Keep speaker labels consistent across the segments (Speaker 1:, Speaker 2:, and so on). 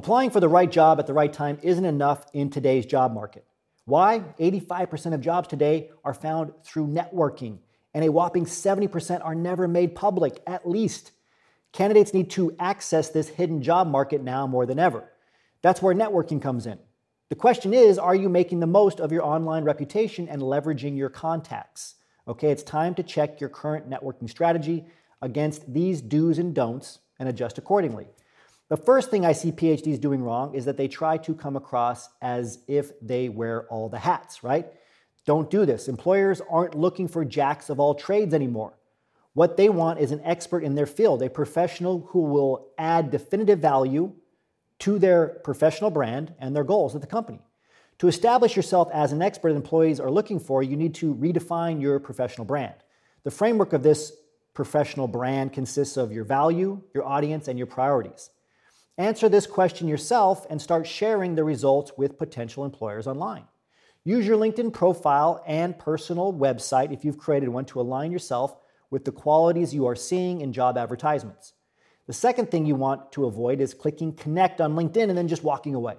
Speaker 1: Applying for the right job at the right time isn't enough in today's job market. Why? 85% of jobs today are found through networking, and a whopping 70% are never made public, at least. Candidates need to access this hidden job market now more than ever. That's where networking comes in. The question is are you making the most of your online reputation and leveraging your contacts? Okay, it's time to check your current networking strategy against these do's and don'ts and adjust accordingly. The first thing I see PhDs doing wrong is that they try to come across as if they wear all the hats, right? Don't do this. Employers aren't looking for jacks of all trades anymore. What they want is an expert in their field, a professional who will add definitive value to their professional brand and their goals at the company. To establish yourself as an expert employees are looking for, you need to redefine your professional brand. The framework of this professional brand consists of your value, your audience, and your priorities. Answer this question yourself and start sharing the results with potential employers online. Use your LinkedIn profile and personal website, if you've created one, to align yourself with the qualities you are seeing in job advertisements. The second thing you want to avoid is clicking connect on LinkedIn and then just walking away.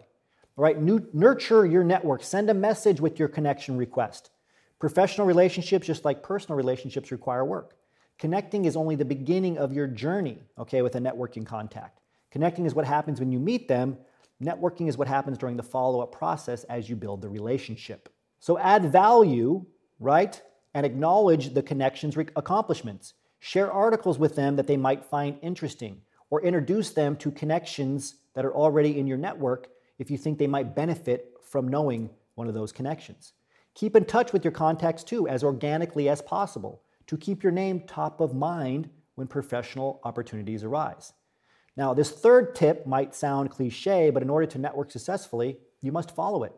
Speaker 1: All right, nurture your network. Send a message with your connection request. Professional relationships, just like personal relationships, require work. Connecting is only the beginning of your journey, okay, with a networking contact. Connecting is what happens when you meet them. Networking is what happens during the follow up process as you build the relationship. So add value, right? And acknowledge the connection's accomplishments. Share articles with them that they might find interesting, or introduce them to connections that are already in your network if you think they might benefit from knowing one of those connections. Keep in touch with your contacts too, as organically as possible, to keep your name top of mind when professional opportunities arise. Now, this third tip might sound cliche, but in order to network successfully, you must follow it.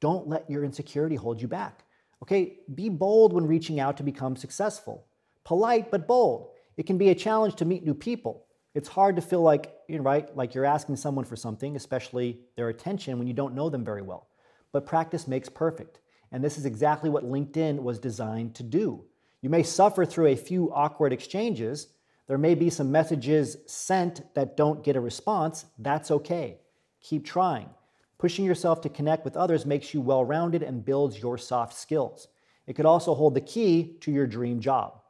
Speaker 1: Don't let your insecurity hold you back. Okay, be bold when reaching out to become successful. Polite but bold. It can be a challenge to meet new people. It's hard to feel like, you know, right, like you're asking someone for something, especially their attention when you don't know them very well. But practice makes perfect. And this is exactly what LinkedIn was designed to do. You may suffer through a few awkward exchanges, there may be some messages sent that don't get a response. That's okay. Keep trying. Pushing yourself to connect with others makes you well rounded and builds your soft skills. It could also hold the key to your dream job.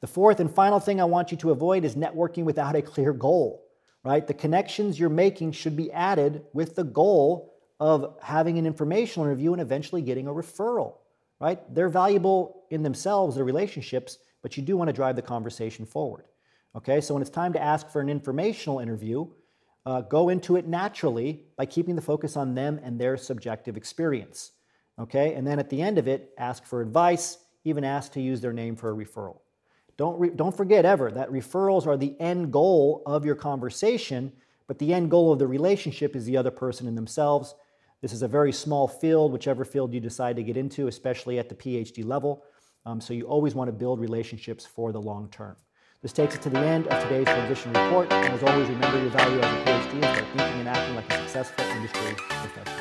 Speaker 1: The fourth and final thing I want you to avoid is networking without a clear goal, right? The connections you're making should be added with the goal of having an informational interview and eventually getting a referral, right? They're valuable in themselves, their relationships, but you do want to drive the conversation forward. Okay, so when it's time to ask for an informational interview, uh, go into it naturally by keeping the focus on them and their subjective experience. Okay, and then at the end of it, ask for advice, even ask to use their name for a referral. Don't, re- don't forget ever that referrals are the end goal of your conversation, but the end goal of the relationship is the other person in themselves. This is a very small field, whichever field you decide to get into, especially at the PhD level. Um, so you always want to build relationships for the long term. This takes us to the end of today's transition report. And as always, remember your value as a PhD and start thinking and acting like a successful industry professional.